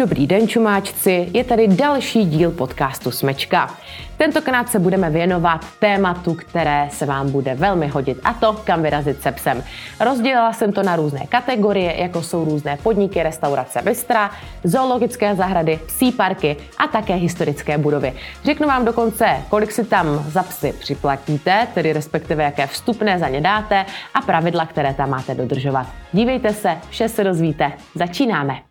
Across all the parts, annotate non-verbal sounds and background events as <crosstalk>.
Dobrý den, čumáčci, je tady další díl podcastu Smečka. Tentokrát se budeme věnovat tématu, které se vám bude velmi hodit, a to kam vyrazit se psem. Rozdělila jsem to na různé kategorie, jako jsou různé podniky, restaurace, bystra, zoologické zahrady, psí parky a také historické budovy. Řeknu vám dokonce, kolik si tam za psy připlatíte, tedy respektive jaké vstupné za ně dáte a pravidla, které tam máte dodržovat. Dívejte se, vše se dozvíte. Začínáme.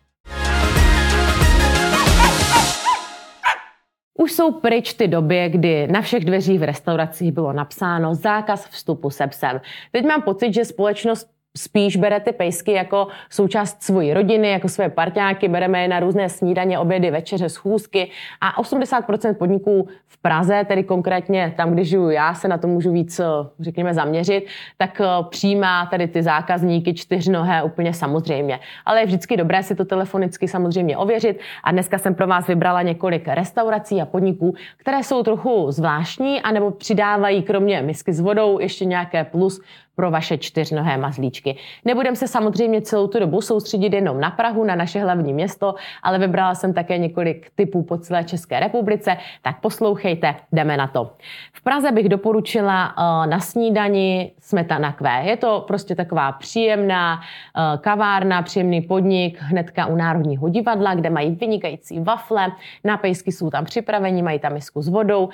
Už jsou pryč ty doby, kdy na všech dveřích v restauracích bylo napsáno zákaz vstupu se psem. Teď mám pocit, že společnost spíš bere ty pejsky jako součást svojí rodiny, jako své parťáky, bereme je na různé snídaně, obědy, večeře, schůzky a 80% podniků v Praze, tedy konkrétně tam, kde žiju já, se na to můžu víc, řekněme, zaměřit, tak eh, přijímá tady ty zákazníky čtyřnohé úplně samozřejmě. Ale je vždycky dobré si to telefonicky samozřejmě ověřit a dneska jsem pro vás vybrala několik restaurací a podniků, které jsou trochu zvláštní anebo přidávají kromě misky s vodou ještě nějaké plus pro vaše čtyřnohé mazlíčky. Nebudem se samozřejmě celou tu dobu soustředit jenom na Prahu, na naše hlavní město, ale vybrala jsem také několik typů po celé České republice, tak poslouchejte, jdeme na to. V Praze bych doporučila uh, na snídani smetana kvé. Je to prostě taková příjemná uh, kavárna, příjemný podnik hnedka u Národního divadla, kde mají vynikající wafle, nápejsky jsou tam připraveni, mají tam misku s vodou, uh,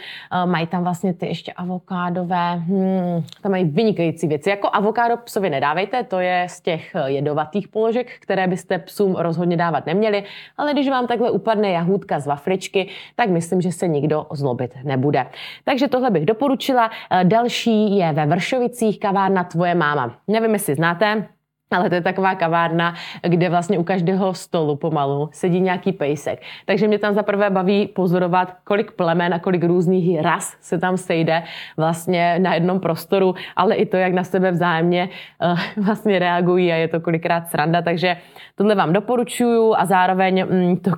mají tam vlastně ty ještě avokádové, hmm, tam mají vynikající věci jako avokádo psovi nedávejte, to je z těch jedovatých položek, které byste psům rozhodně dávat neměli, ale když vám takhle upadne jahůdka z vafličky, tak myslím, že se nikdo zlobit nebude. Takže tohle bych doporučila. Další je ve Vršovicích kavárna Tvoje máma. Nevím, jestli znáte, ale to je taková kavárna, kde vlastně u každého stolu pomalu sedí nějaký pejsek. Takže mě tam zaprvé baví pozorovat, kolik plemen a kolik různých ras se tam sejde vlastně na jednom prostoru, ale i to, jak na sebe vzájemně uh, vlastně reagují a je to kolikrát sranda. Takže tohle vám doporučuju a zároveň mm, to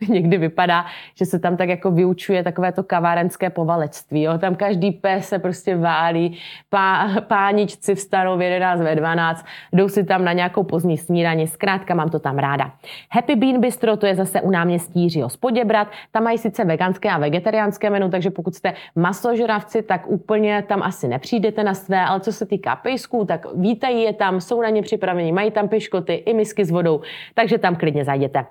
<laughs> někdy vypadá, že se tam tak jako vyučuje takové to kavárenské povalectví. Jo? Tam každý pes se prostě válí, pá, páničci vstanou v 11, ve 12, jdou si tam na nějakou pozdní snídaní, zkrátka mám to tam ráda. Happy Bean Bistro, to je zase u náměstí Jiřího Spoděbrat, tam mají sice veganské a vegetariánské menu, takže pokud jste masožravci, tak úplně tam asi nepřijdete na své, ale co se týká pejsků, tak vítají je tam, jsou na ně připraveni, mají tam piškoty i misky s vodou, takže tam klidně zajděte.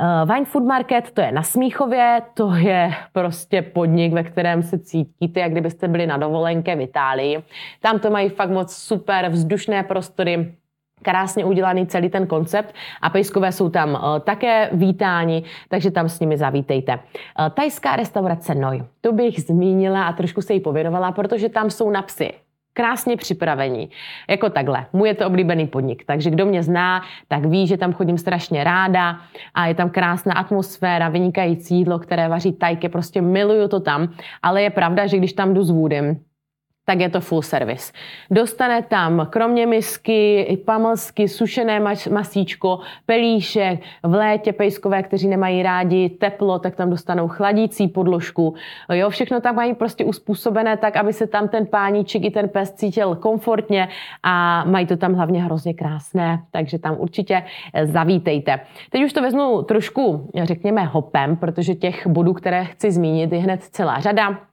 Uh, Wine Food Market, to je na Smíchově, to je prostě podnik, ve kterém se cítíte, jak kdybyste byli na dovolenké v Itálii. Tam to mají fakt moc super vzdušné prostory, krásně udělaný celý ten koncept a pejskové jsou tam uh, také vítáni, takže tam s nimi zavítejte. Uh, tajská restaurace Noj, to bych zmínila a trošku se jí pověnovala, protože tam jsou na psy krásně připravení. Jako takhle. Můj je to oblíbený podnik, takže kdo mě zná, tak ví, že tam chodím strašně ráda a je tam krásná atmosféra, vynikající jídlo, které vaří tajky, prostě miluju to tam, ale je pravda, že když tam jdu s Woodym, tak je to full service. Dostane tam kromě misky pamlsky, sušené masíčko, pelíšek, v létě pejskové, kteří nemají rádi teplo, tak tam dostanou chladící podložku. Jo, všechno tam mají prostě uspůsobené tak, aby se tam ten páníček i ten pes cítil komfortně a mají to tam hlavně hrozně krásné, takže tam určitě zavítejte. Teď už to vezmu trošku, řekněme, hopem, protože těch bodů, které chci zmínit, je hned celá řada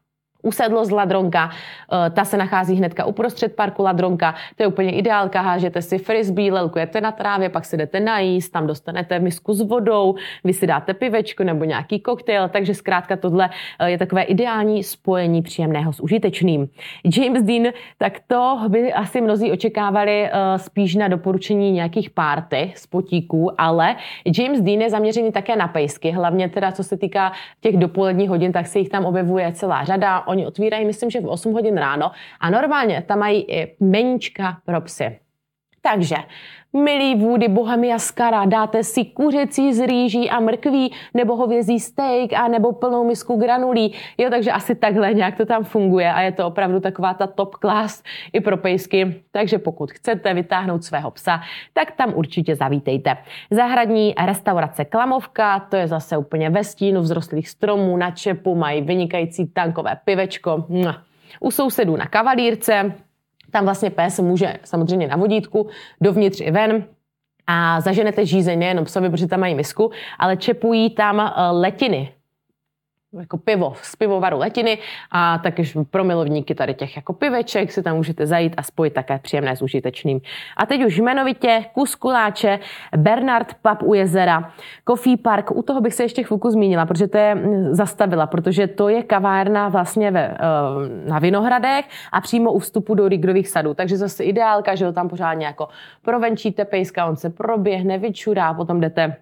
usedlost Ladronka, eh, ta se nachází hnedka uprostřed parku Ladronka, to je úplně ideálka, hážete si frisbee, lelkujete na trávě, pak si jdete najíst, tam dostanete misku s vodou, vy si dáte pivečko nebo nějaký koktejl, takže zkrátka tohle eh, je takové ideální spojení příjemného s užitečným. James Dean, tak to by asi mnozí očekávali eh, spíš na doporučení nějakých párty z potíků, ale James Dean je zaměřený také na pejsky, hlavně teda co se týká těch dopoledních hodin, tak se jich tam objevuje celá řada. Oni otvírají, myslím, že v 8 hodin ráno a normálně tam mají i meníčka pro psy. Takže Milí vůdy Bohemia Skara, dáte si kuřecí z rýží a mrkví, nebo hovězí steak, a nebo plnou misku granulí. Jo, takže asi takhle nějak to tam funguje a je to opravdu taková ta top class i pro pejsky. Takže pokud chcete vytáhnout svého psa, tak tam určitě zavítejte. Zahradní restaurace Klamovka, to je zase úplně ve stínu vzrostlých stromů, na čepu, mají vynikající tankové pivečko. U sousedů na kavalírce, tam vlastně pes může samozřejmě na vodítku dovnitř i ven, a zaženete žízeň nejenom sobě, protože tam mají misku, ale čepují tam eh, letiny, jako pivo z pivovaru Letiny. A taky pro milovníky tady těch jako piveček si tam můžete zajít a spojit také příjemné s užitečným. A teď už jmenovitě kus kuláče, Bernard Pub u jezera, Coffee Park, u toho bych se ještě chvilku zmínila, protože to je zastavila, protože to je kavárna vlastně ve, eh, na Vinohradech a přímo u vstupu do Rigrových sadů, takže zase ideálka, že ho tam pořádně jako provenčíte pejska, on se proběhne, vyčurá, potom jdete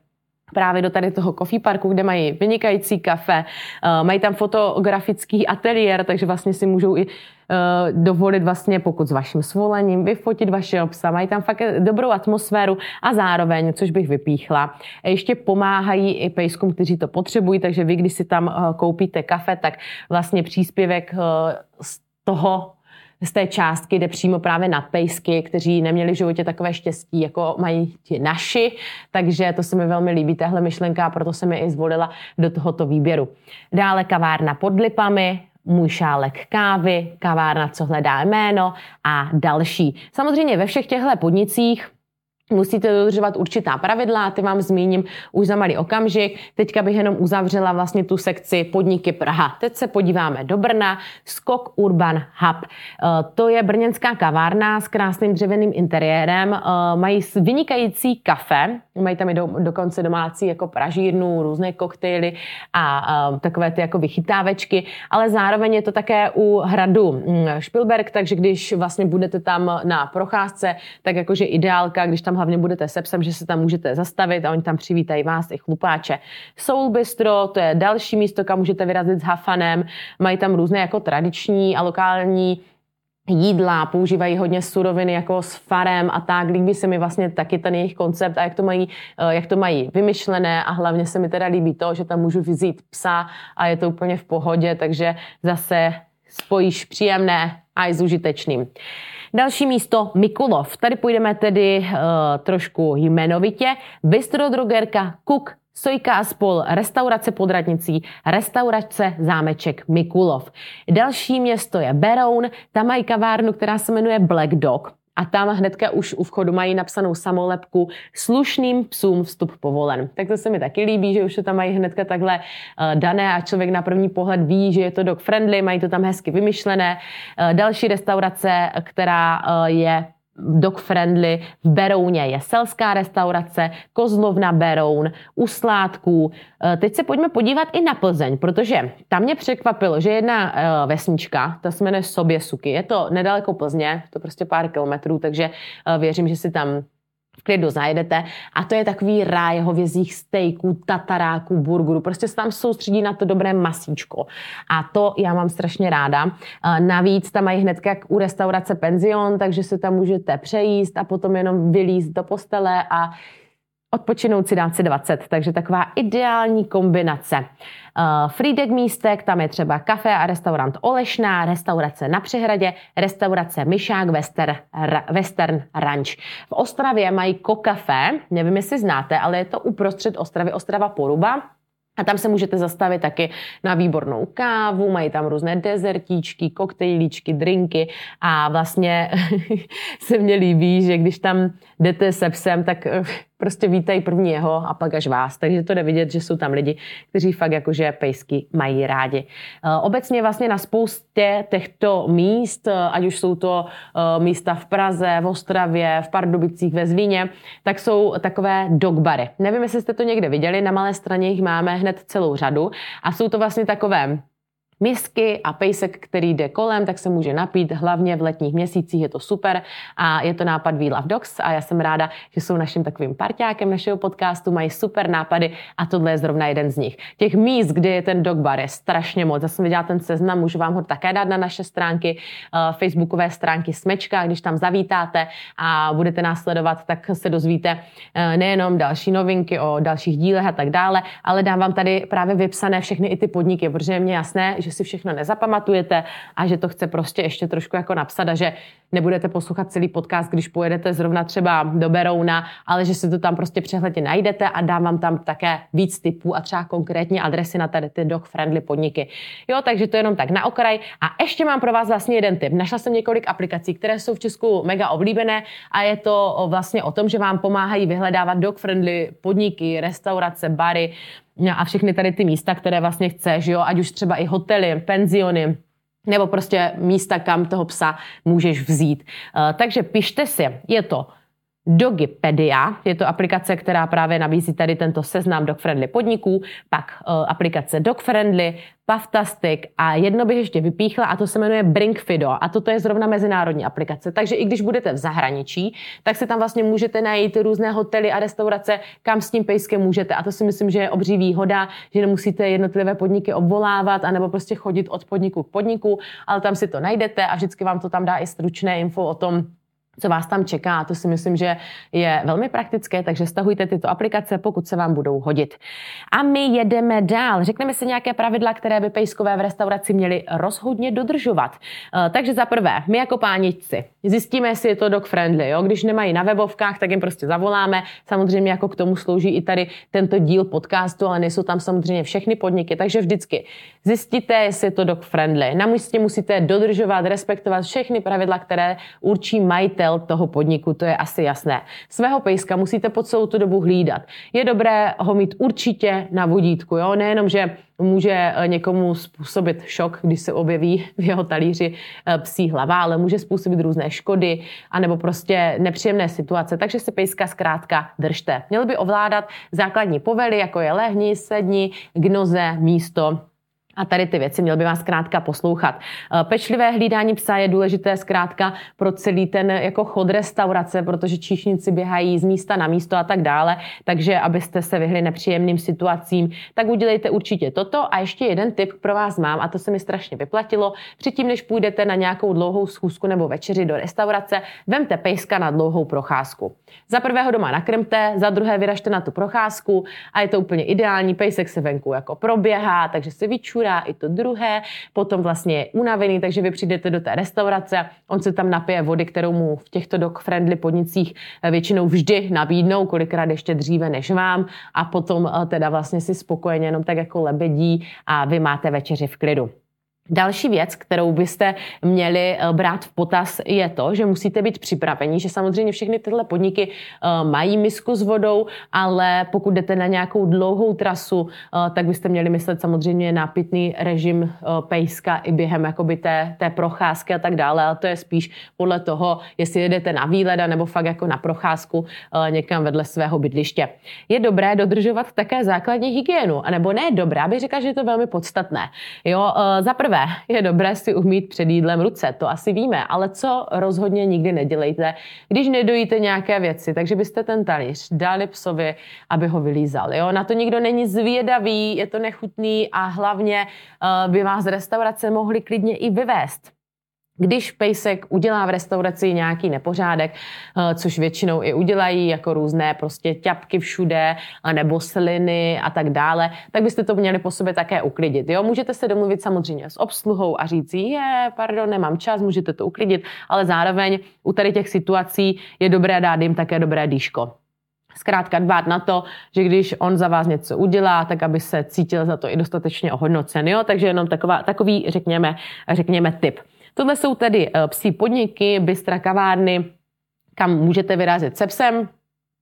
právě do tady toho coffee parku, kde mají vynikající kafe, eh, mají tam fotografický ateliér, takže vlastně si můžou i eh, dovolit vlastně, pokud s vaším svolením, vyfotit vaše psa, mají tam fakt dobrou atmosféru a zároveň, což bych vypíchla, ještě pomáhají i pejskům, kteří to potřebují, takže vy, když si tam eh, koupíte kafe, tak vlastně příspěvek z toho z té částky jde přímo právě na pejsky, kteří neměli v životě takové štěstí, jako mají ti naši, takže to se mi velmi líbí, tahle myšlenka, a proto jsem je i zvolila do tohoto výběru. Dále kavárna pod lipami, můj šálek kávy, kavárna, co hledá jméno a další. Samozřejmě ve všech těchto podnicích Musíte dodržovat určitá pravidla, ty vám zmíním už za malý okamžik. Teďka bych jenom uzavřela vlastně tu sekci podniky Praha. Teď se podíváme do Brna, Skok Urban Hub. Eh, to je brněnská kavárna s krásným dřevěným interiérem. Eh, mají vynikající kafe, mají tam i do, dokonce domácí jako pražírnu, různé koktejly a eh, takové ty jako vychytávečky, ale zároveň je to také u hradu hm, Špilberg, takže když vlastně budete tam na procházce, tak jakože ideálka, když tam tam hlavně budete se psem, že se tam můžete zastavit a oni tam přivítají vás i chlupáče. Soul Bistro, to je další místo, kam můžete vyrazit s hafanem, mají tam různé jako tradiční a lokální jídla, používají hodně suroviny jako s farem a tak. Líbí se mi vlastně taky ten jejich koncept a jak to mají, eh, jak to mají vymyšlené a hlavně se mi teda líbí to, že tam můžu vzít psa a je to úplně v pohodě, takže zase spojíš příjemné a i s užitečným. Další místo Mikulov. Tady půjdeme tedy uh, trošku jmenovitě. Bistro Drogerka, Kuk, Sojka a spol, restaurace pod radnicí, restaurace Zámeček Mikulov. Další město je Beroun, tam mají kavárnu, která se jmenuje Black Dog a tam hnedka už u vchodu mají napsanou samolepku slušným psům vstup povolen. Tak to se mi taky líbí, že už to tam mají hnedka takhle uh, dané a člověk na první pohled ví, že je to dog friendly, mají to tam hezky vymyšlené. Uh, další restaurace, která uh, je dog friendly. V Berouně je selská restaurace, Kozlovna Beroun, u Sládků. Eh, teď se pojďme podívat i na Plzeň, protože tam mě překvapilo, že jedna eh, vesnička, ta se jmenuje Sobě Suky, je to nedaleko Plzně, to prostě pár kilometrů, takže eh, věřím, že si tam v klidu zajedete. A to je takový ráj hovězích stejků, tataráků, burgerů. Prostě se tam soustředí na to dobré masíčko. A to já mám strašně ráda. Navíc tam mají hned jak u restaurace penzion, takže se tam můžete přejíst a potom jenom vylíst do postele a odpočinout si dát si 20, takže taková ideální kombinace. Uh, Friedek místek, tam je třeba kafe a restaurant Olešná, restaurace na Přehradě, restaurace Myšák Western, Western Ranch. V Ostravě mají kokafe, nevím, jestli znáte, ale je to uprostřed Ostravy, Ostrava Poruba, a tam se můžete zastavit taky na výbornou kávu, mají tam různé dezertíčky, koktejlíčky, drinky a vlastně <laughs> se mně líbí, že když tam jdete se psem, tak eh, prostě vítají první jeho a pak až vás. Takže to jde vidět, že jsou tam lidi, kteří fakt jakože pejsky mají rádi. Eh, obecně vlastně na spoustě těchto míst, eh, ať už jsou to místa v Praze, v Ostravě, v Pardubicích, ve Zlíně, tak jsou takové dogbary. Nevím, jestli jste to někde viděli, na malé straně jich máme hned celou řadu a jsou to vlastně takové misky a pejsek, který jde kolem, tak se může napít, hlavně v letních měsících, je to super a je to nápad We Love Dogs a já jsem ráda, že jsou naším takovým parťákem našeho podcastu, mají super nápady a tohle je zrovna jeden z nich. Těch míst, kde je ten dog bar, je strašně moc. Já jsem viděla ten seznam, můžu vám ho také dát na naše stránky, uh, facebookové stránky Smečka, když tam zavítáte a budete nás sledovat, tak se dozvíte uh, nejenom další novinky o dalších dílech a tak dále, ale dám vám tady právě vypsané všechny i ty podniky, protože je mně jasné, že si všechno nezapamatujete a že to chce prostě ještě trošku jako napsat a že nebudete poslouchat celý podcast, když pojedete zrovna třeba do Berouna, ale že si to tam prostě přehledně najdete a dám vám tam také víc typů a třeba konkrétní adresy na tady ty dog-friendly podniky. Jo, takže to je jenom tak na okraj. A ještě mám pro vás vlastně jeden tip. Našla jsem několik aplikací, které jsou v Česku mega oblíbené a je to vlastně o tom, že vám pomáhají vyhledávat dog-friendly podniky, restaurace, bary, a všechny tady ty místa, které vlastně chceš, jo, ať už třeba i hotely, penziony, nebo prostě místa, kam toho psa můžeš vzít. Uh, takže pište si, je to Dogipedia, je to aplikace, která právě nabízí tady tento seznam dog-friendly podniků, pak uh, aplikace dog-friendly, Paftastic a jedno bych ještě vypíchla a to se jmenuje Brinkfido a toto je zrovna mezinárodní aplikace. Takže i když budete v zahraničí, tak si tam vlastně můžete najít různé hotely a restaurace, kam s tím pejskem můžete. A to si myslím, že je obří výhoda, že nemusíte jednotlivé podniky obvolávat anebo prostě chodit od podniku k podniku, ale tam si to najdete a vždycky vám to tam dá i stručné info o tom, co vás tam čeká. To si myslím, že je velmi praktické, takže stahujte tyto aplikace, pokud se vám budou hodit. A my jedeme dál. Řekneme si nějaké pravidla, které by pejskové v restauraci měli rozhodně dodržovat. Eh, takže za prvé, my jako páničci zjistíme, jestli je to dog friendly. Jo? Když nemají na webovkách, tak jim prostě zavoláme. Samozřejmě jako k tomu slouží i tady tento díl podcastu, ale nejsou tam samozřejmě všechny podniky, takže vždycky zjistíte, jestli je to dog friendly. Na místě musíte dodržovat, respektovat všechny pravidla, které určí majitel majitel toho podniku, to je asi jasné. Svého pejska musíte po celou tu dobu hlídat. Je dobré ho mít určitě na vodítku, jo? nejenom, že může eh, někomu způsobit šok, když se objeví v jeho talíři eh, psí hlava, ale může způsobit různé škody anebo prostě nepříjemné situace, takže se pejska zkrátka držte. Měl by ovládat základní povely, jako je lehni, sedni, gnoze, místo, a tady ty věci měl by vás zkrátka poslouchat. Eh, pečlivé hlídání psa je důležité zkrátka pro celý ten jako chod restaurace, protože číšníci běhají z místa na místo a tak dále, takže abyste se vyhli nepříjemným situacím, tak udělejte určitě toto. A ještě jeden tip pro vás mám, a to se mi strašně vyplatilo. Předtím, než půjdete na nějakou dlouhou schůzku nebo večeři do restaurace, vemte pejska na dlouhou procházku. Za prvého doma nakrmte, za druhé vyražte na tu procházku a je to úplně ideální. Pejsek se venku jako proběhá, takže si vyčuje vyčurá i to druhé, potom vlastně je unavený, takže vy přijdete do té restaurace, on se tam napije vody, kterou mu v těchto dog-friendly podnicích eh, většinou vždy nabídnou, kolikrát ještě dříve než vám a potom eh, teda vlastně si spokojeně jenom tak jako lebedí a vy máte večeři v klidu. Další věc, kterou byste měli eh, brát v potaz, je to, že musíte být připraveni, že samozřejmě všechny tyhle podniky eh, mají misku s vodou, ale pokud jdete na nějakou dlouhou trasu, eh, tak byste měli myslet samozřejmě na pitný režim pejska i během jakoby té, té procházky a tak dále, ale to je spíš podle toho, jestli jedete na výlet nebo fakt jako na procházku někam vedle svého bydliště. Je dobré dodržovat také základní hygienu, anebo ne dobré, abych řekla, že je to velmi podstatné. Jo, za prvé prvé je dobré si umít před jídlem ruce, to asi víme, ale co rozhodně nikdy nedělejte, když nedojíte nějaké věci, takže byste ten talíř dali psovi, aby ho vylízal. Jo? Na to nikdo není zvědavý, je to nechutný a hlavně uh, by vás z restaurace mohli klidně i vyvést. Když pejsek udělá v restauraci nějaký nepořádek, eh, což většinou i udělají, jako různé prostě ťapky všude, nebo sliny a tak dále, tak byste to měli po sobě také uklidit. Jo? Můžete se domluvit samozřejmě s obsluhou a říct je, pardon, nemám čas, můžete to uklidit, ale zároveň u tady těch situací je dobré dát jim také dobré dýško. Zkrátka dbát na to, že když on za vás něco udělá, tak aby se cítil za to i dostatečně ohodnocen. Jo? Takže jenom taková, takový, řekněme, řekněme, tip. Tohle jsou tedy eh, psí podniky, bystra kavárny, kam můžete vyrazit se psem,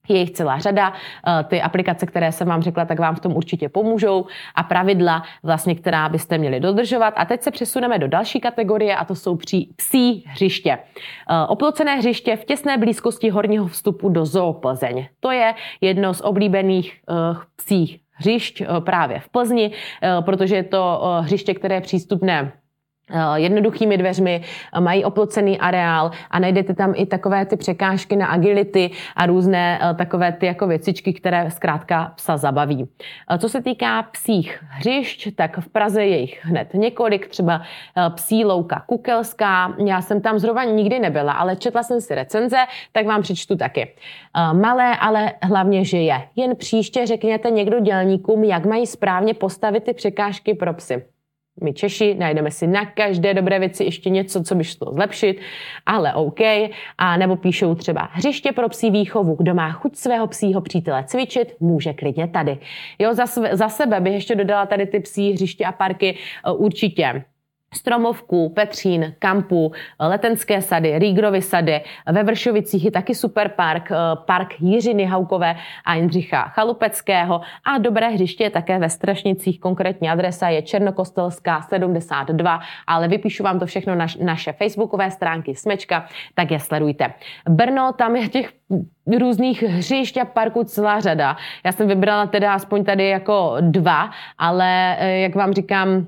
je jich celá řada. Eh, ty aplikace, které jsem vám řekla, tak vám v tom určitě pomůžou a pravidla, vlastně, která byste měli dodržovat. A teď se přesuneme do další kategorie a to jsou pří, psí hřiště. Eh, oplocené hřiště v těsné blízkosti horního vstupu do zoo Plzeň. To je jedno z oblíbených psích hřišť právě v Plzni, protože je to hřiště, které je přístupné jednoduchými dveřmi, eh, mají oplocený areál a najdete tam i takové ty překážky na agility a různé eh, takové ty jako věcičky, které zkrátka psa zabaví. Co se týká psích hřišť, tak v Praze je jich hned několik, třeba psí louka kukelská. Já jsem tam zrovna nikdy nebyla, ale četla jsem si recenze, tak vám přečtu taky. Malé, ale hlavně, že je. Jen příště řekněte někdo dělníkům, jak mají správně postavit ty překážky pro psy. My Češi najdeme si na každé dobré věci ještě něco, co by šlo zlepšit, ale OK. A nebo píšou třeba hřiště pro psí výchovu. Kdo má chuť svého psího přítele cvičit, může klidně tady. Jo, za, za sebe bych ještě dodala tady ty psí hřiště a parky uh, určitě Stromovku, Petřín, Kampu, Letenské sady, Rígrovy sady, ve Vršovicích je taky super park, eh, park Jiřiny Haukové a Jindřicha Chalupeckého a dobré hřiště je také ve Strašnicích, konkrétní adresa je Černokostelská 72, ale vypíšu vám to všechno na naše facebookové stránky Smečka, tak je sledujte. Brno, tam je těch různých hřišť a parků celá řada. Já jsem vybrala teda aspoň tady jako dva, ale eh, jak vám říkám,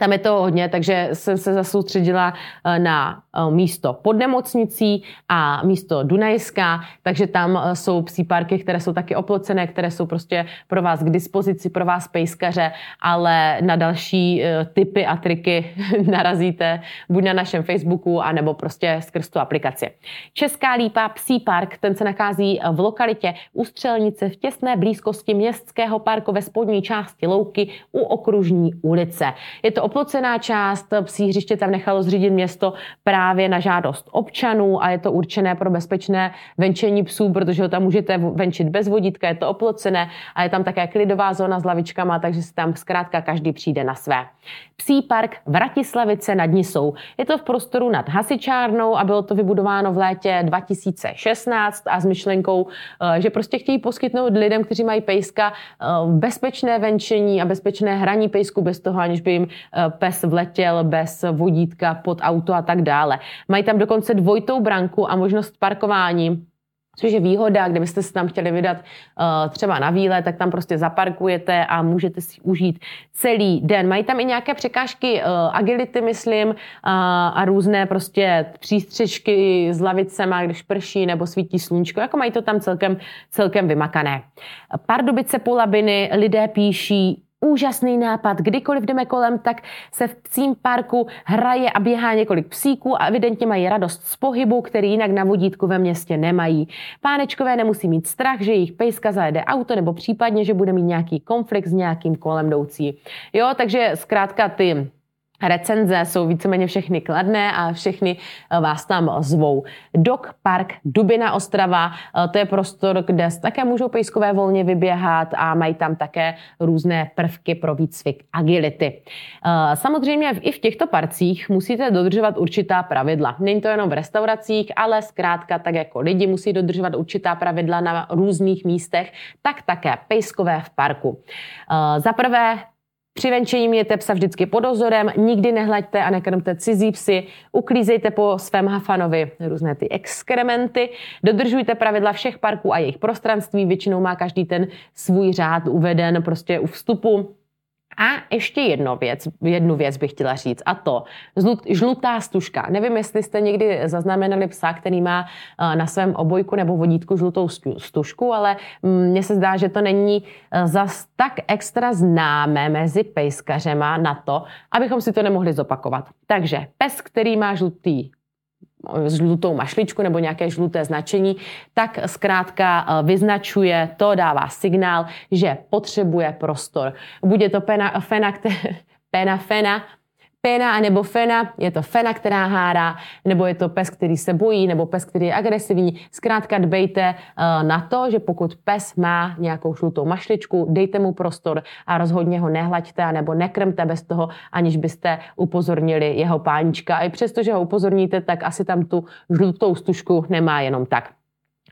tam je to hodně, takže jsem se zasoustředila eh, na eh, místo pod nemocnicí a místo Dunajská, takže tam eh, jsou psí parky, které jsou taky oplocené, které jsou prostě pro vás k dispozici, pro vás pejskaře, ale na další typy a triky <laughs> narazíte buď na našem Facebooku, anebo prostě skrz tu aplikaci. Česká lípa psí park, ten se nachází v lokalitě Ústřelnice v těsné blízkosti městského parku ve spodní části Louky u okružní ulice. Je to oplocená část psí hřiště tam nechalo zřídit město právě na žádost občanů a je to určené pro bezpečné venčení psů, protože ho tam můžete venčit bez vodítka, je to oplocené a je tam také klidová zóna s lavičkama, takže si tam zkrátka každý přijde na své. Psí park Vratislavice nad Nisou. Je to v prostoru nad Hasičárnou a bylo to vybudováno v létě 2016 a s myšlenkou, eh, že prostě chtějí poskytnout lidem, kteří mají pejska, eh, bezpečné venčení a bezpečné hraní pejsku bez toho, aniž by jim eh, pes vletěl bez vodítka pod auto a tak dále. Mají tam dokonce dvojitou branku a možnost parkování Což je výhoda, kdybyste se tam chtěli vydat uh, třeba na výlet, tak tam prostě zaparkujete a můžete si užít celý den. Mají tam i nějaké překážky uh, agility, myslím, uh, a různé prostě přístřežky s lavicema, když prší nebo svítí sluníčko, jako mají to tam celkem, celkem vymakané. Pardubice Polabiny, lidé píší, úžasný nápad. Kdykoliv jdeme kolem, tak se v psím parku hraje a běhá několik psíků a evidentně mají radost z pohybu, který jinak na vodítku ve městě nemají. Pánečkové nemusí mít strach, že jejich pejska zajede auto nebo případně, že bude mít nějaký konflikt s nějakým kolem jdoucí. Jo, takže zkrátka ty recenze jsou víceméně všechny kladné a všechny eh, vás tam zvou. Dog Park Dubina Ostrava, eh, to je prostor, kde také můžou pejskové volně vyběhat a mají tam také různé prvky pro výcvik agility. Eh, samozřejmě i v těchto parcích musíte dodržovat určitá pravidla. Není to jenom v restauracích, ale zkrátka tak jako lidi musí dodržovat určitá pravidla na různých místech, tak také pejskové v parku. Za prvé při venčení mějte psa vždycky pod dozorem, nikdy nehlaďte a nekrmte cizí psy, uklízejte po svém hafanovi. Různé ty exkrementy, dodržujte pravidla všech parků a jejich prostranství, většinou má každý ten svůj řád uveden prostě u vstupu a ještě jedno věc, jednu věc bych chtěla říct, a to žlutá stužka. Nevím, jestli jste někdy zaznamenali psa, který má eh, na svém obojku nebo vodítku žlutou stužku, ale mm, mně se zdá, že to není eh, zas tak extra známé mezi pejskařema na to, abychom si to nemohli zopakovat. Takže pes, který má žlutý žlutou mašličku nebo nějaké žluté značení, tak zkrátka eh, vyznačuje, to dává signál, že potřebuje prostor. Bude to pena, fena, <laughs> pena, fena, Pena nebo fena, je to fena, která hárá, nebo je to pes, který se bojí, nebo pes, který je agresivní. Zkrátka dbejte uh, na to, že pokud pes má nějakou žlutou mašličku, dejte mu prostor a rozhodně ho nehlaďte nebo nekrmte bez toho, aniž byste upozornili jeho pánička. A i přesto, že ho upozorníte, tak asi tam tu žlutou stužku nemá jenom tak.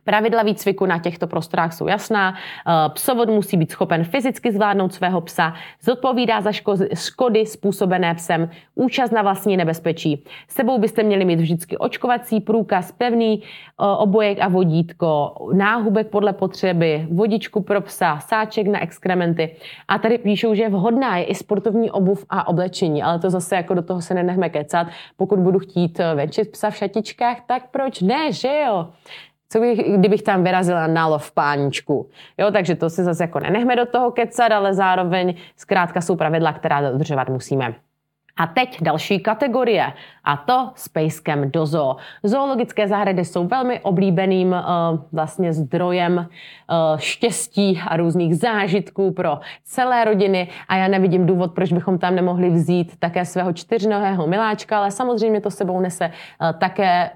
Pravidla výcviku na těchto prostorách jsou jasná. Eh, psovod musí být schopen fyzicky zvládnout svého psa, zodpovídá za škody způsobené psem, účast na vlastní nebezpečí. Sebou byste měli mít vždycky očkovací průkaz, pevný eh, obojek a vodítko, náhubek podle potřeby, vodičku pro psa, sáček na exkrementy. A tady píšou, že vhodná je i sportovní obuv a oblečení, ale to zase jako do toho se nenechme kecat. Pokud budu chtít eh, venčit psa v šatičkách, tak proč ne, že jo? Co bych, kdybych tam vyrazila na lov páničku. Jo, takže to si zase jako nenechme do toho kecat, ale zároveň zkrátka jsou pravidla, která dodržovat musíme. A teď další kategorie, a to s pejskem do zoo. Zoologické zahrady jsou velmi oblíbeným uh, vlastně zdrojem uh, štěstí a různých zážitků pro celé rodiny a já nevidím důvod, proč bychom tam nemohli vzít také svého čtyřnohého miláčka, ale samozřejmě to sebou nese uh, také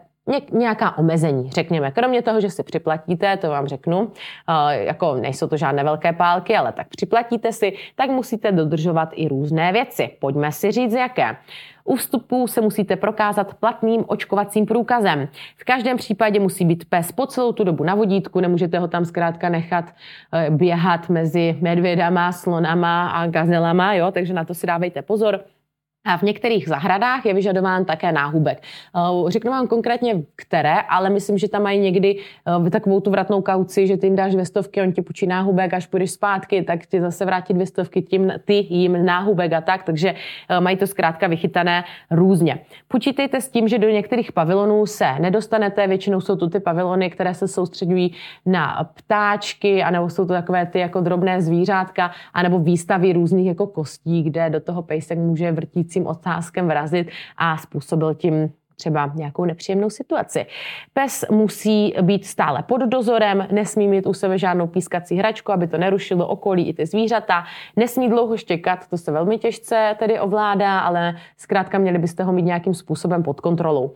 nějaká omezení, řekněme. Kromě toho, že si připlatíte, to vám řeknu, jako nejsou to žádné velké pálky, ale tak připlatíte si, tak musíte dodržovat i různé věci. Pojďme si říct, jaké. U vstupu se musíte prokázat platným očkovacím průkazem. V každém případě musí být pes po celou tu dobu na vodítku, nemůžete ho tam zkrátka nechat e, běhat mezi medvědama, slonama a gazelama, jo? takže na to si dávejte pozor. A v některých zahradách je vyžadován také náhubek. Eh, řeknu vám konkrétně které, ale myslím, že tam mají někdy eh, takovou tu vratnou kauci, že ty jim dáš dvě stovky, on ti půjčí náhubek, až půjdeš zpátky, tak ti zase vrátí dvě stovky, tím, ty jim náhubek a tak, takže eh, mají to zkrátka vychytané různě. Počítejte s tím, že do některých pavilonů se nedostanete, většinou jsou to ty pavilony, které se soustředují na ptáčky, anebo jsou to takové ty jako drobné zvířátka, anebo výstavy různých jako kostí, kde do toho pejsek může vrtít varujícím otázkem vrazit a způsobil tím třeba nějakou nepříjemnou situaci. Pes musí být stále pod dozorem, nesmí mít u sebe žádnou pískací hračku, aby to nerušilo okolí i ty zvířata, nesmí dlouho štěkat, to se velmi těžce tedy ovládá, ale zkrátka měli byste ho mít nějakým způsobem pod kontrolou.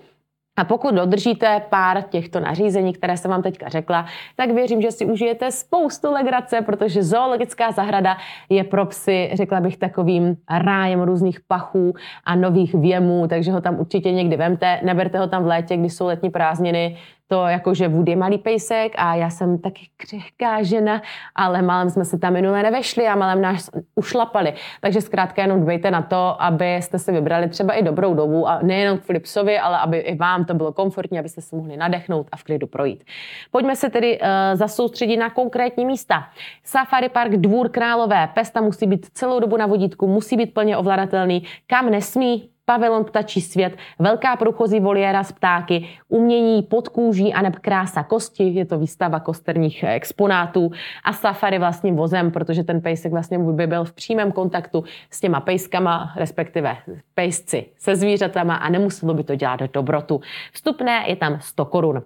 A pokud dodržíte pár těchto nařízení, které jsem vám teďka řekla, tak věřím, že si užijete spoustu legrace, protože zoologická zahrada je pro psy, řekla bych, takovým rájem různých pachů a nových věmů, takže ho tam určitě někdy vemte. Neberte ho tam v létě, když jsou letní prázdniny, to jako, že Woody malý pejsek a já jsem taky křehká žena, ale malem jsme se tam minule nevešli a malem nás ušlapali. Takže zkrátka jenom dbejte na to, abyste si vybrali třeba i dobrou dobu a nejenom k Flipsovi, ale aby i vám to bylo komfortní, abyste se mohli nadechnout a v klidu projít. Pojďme se tedy uh, zasoustředit na konkrétní místa. Safari Park Dvůr Králové. Pes tam musí být celou dobu na vodítku, musí být plně ovladatelný. Kam nesmí, pavilon ptačí svět, velká průchozí voliéra z ptáky, umění pod kůží a krása kosti, je to výstava kosterních exponátů a safari vlastním vozem, protože ten pejsek vlastně by byl v přímém kontaktu s těma pejskama, respektive pejsci se zvířatama a nemuselo by to dělat dobrotu. Vstupné je tam 100 korun.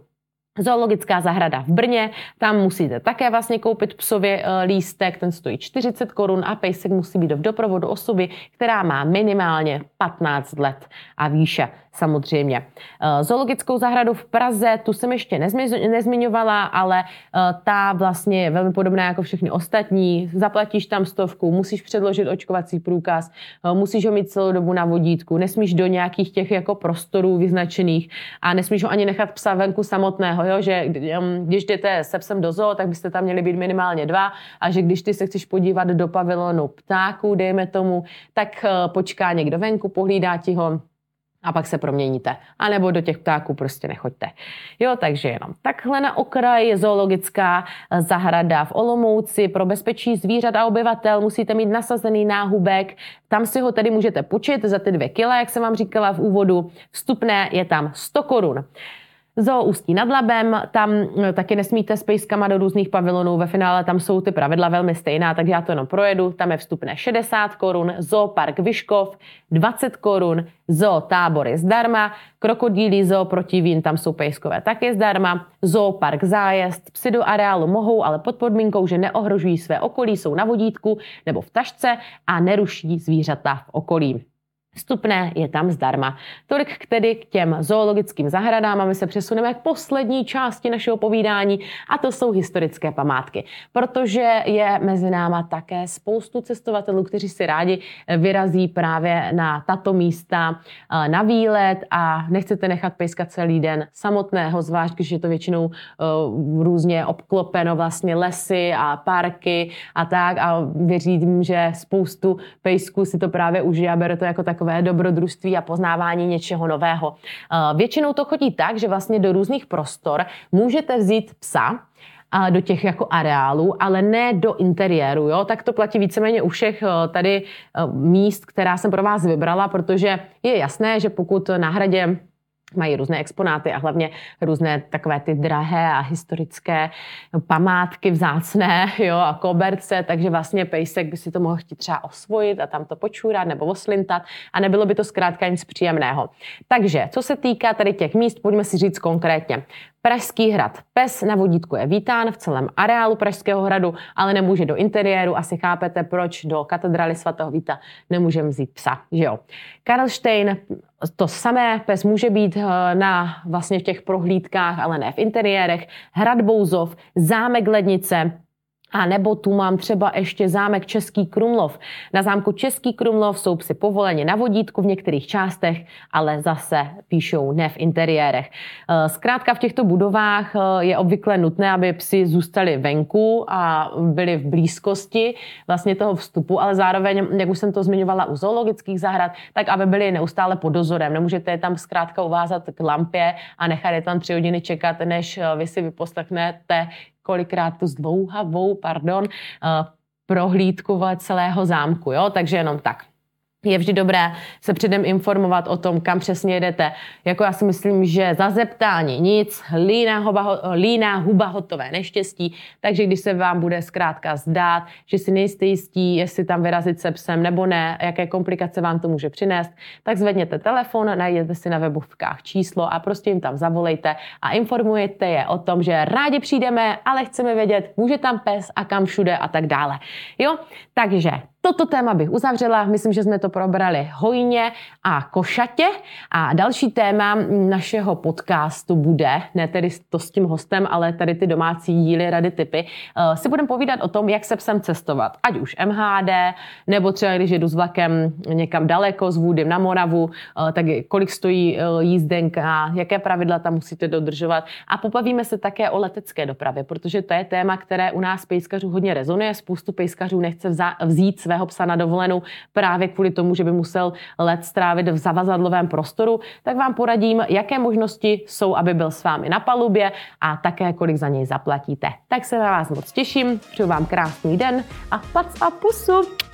Zoologická zahrada v Brně, tam musíte také vlastně koupit psově eh, lístek, ten stojí 40 korun a pejsek musí být v doprovodu osoby, která má minimálně 15 let a výše samozřejmě. Eh, zoologickou zahradu v Praze, tu jsem ještě nezmiňovala, ale eh, ta vlastně je velmi podobná jako všechny ostatní. Zaplatíš tam stovku, musíš předložit očkovací průkaz, musíš ho mít celou dobu na vodítku, nesmíš do nějakých těch jako prostorů vyznačených a nesmíš ho ani nechat psa venku samotného, jo? že um, když jdete se psem do zoo, tak byste tam měli být minimálně dva a že když ty se chceš podívat do pavilonu ptáků, dejme tomu, tak počká někdo venku, pohlídá ti ho, a pak se proměníte. A nebo do těch ptáků prostě nechoďte. Jo, takže jenom takhle na okraji je zoologická zahrada v Olomouci. Pro bezpečí zvířat a obyvatel musíte mít nasazený náhubek. Tam si ho tedy můžete počít za ty dvě kila, jak jsem vám říkala v úvodu. Vstupné je tam 100 korun. Zoo Ústí nad Labem, tam no, taky nesmíte s pejskama do různých pavilonů, ve finále tam jsou ty pravidla velmi stejná, takže já to jenom projedu. Tam je vstupné 60 korun, Zoo Park Vyškov 20 korun, Zoo Tábor je zdarma, Krokodýlí Zoo Protivín, tam jsou pejskové taky zdarma, Zoo Park Zájezd, psy do areálu mohou, ale pod podmínkou, že neohrožují své okolí, jsou na vodítku nebo v tašce a neruší zvířata v okolí. Vstupné je tam zdarma. Tolik k tedy k těm zoologickým zahradám a my se přesuneme k poslední části našeho povídání a to jsou historické památky. Protože je mezi náma také spoustu cestovatelů, kteří si rádi vyrazí právě na tato místa eh, na výlet a nechcete nechat pejskat celý den samotného, zvlášť když je to většinou uh, různě obklopeno vlastně lesy a parky a tak a věřím, že spoustu pejsků si to právě užije a bere to jako tak takové dobrodružství a poznávání něčeho nového. Eh, většinou to chodí tak, že vlastně do různých prostor můžete vzít psa, do těch jako areálů, ale ne do interiéru. Jo? Tak to platí víceméně u všech eh, tady eh, míst, která jsem pro vás vybrala, protože je jasné, že pokud na hradě mají různé exponáty a hlavně různé takové ty drahé a historické památky vzácné <laughs> jo, a koberce, takže vlastně pejsek by si to mohl chtít třeba osvojit a tam to počůrat nebo oslintat a nebylo by to zkrátka nic příjemného. Takže, co se týká tady těch míst, pojďme si říct konkrétně. Pražský hrad. Pes na vodítku je vítán v celém areálu Pražského hradu, ale nemůže do interiéru. Asi chápete, proč do katedrály svatého Víta nemůžeme vzít psa, že jo. Karlštejn, to samé, pes může být eh, na vlastně v těch prohlídkách, ale ne v interiérech. Hrad Bouzov, zámek Lednice, a nebo tu mám třeba ještě zámek Český Krumlov. Na zámku Český Krumlov jsou psi povoleni na vodítku v některých částech, ale zase píšou ne v interiérech. Eh, zkrátka v těchto budovách eh, je obvykle nutné, aby psi zůstali venku a byli v blízkosti vlastně toho vstupu, ale zároveň, jak už jsem to zmiňovala u zoologických zahrad, tak aby byli neustále pod dozorem. Nemůžete je tam zkrátka uvázat k lampě a nechat je tam tři hodiny čekat, než eh, vy si vyposlechnete kolikrát tu zdlouhavou, pardon, eh, prohlídkovat celého zámku, jo? takže jenom tak je vždy dobré se předem informovat o tom, kam přesně jedete. Jako já si myslím, že za zeptání nic, líná huba, líná huba hotové neštěstí, takže když se vám bude zkrátka zdát, že si nejste jistí, jestli tam vyrazit se psem nebo ne, jaké komplikace vám to může přinést, tak zvedněte telefon, najděte si na webovkách číslo a prostě jim tam zavolejte a informujete je o tom, že rádi přijdeme, ale chceme vědět, může tam pes a kam všude a tak dále. Jo, takže Toto téma bych uzavřela, myslím, že jsme to probrali hojně a košatě. A další téma našeho podcastu bude, ne tedy to s tím hostem, ale tady ty domácí díly, rady, typy, uh, si budeme povídat o tom, jak se psem cestovat. Ať už MHD, nebo třeba když jedu s vlakem někam daleko, s Vůdym na Moravu, uh, tak kolik stojí uh, jízdenka, jaké pravidla tam musíte dodržovat. A pobavíme se také o letecké dopravě, protože to je téma, které u nás pejskařů hodně rezonuje. Spoustu pejskařů nechce vzít svého psa na dovolenou právě kvůli tomu, že by musel let strávit v zavazadlovém prostoru, tak vám poradím, jaké možnosti jsou, aby byl s vámi na palubě a také kolik za něj zaplatíte. Tak se na vás moc těším, přeju vám krásný den a pac a pusu!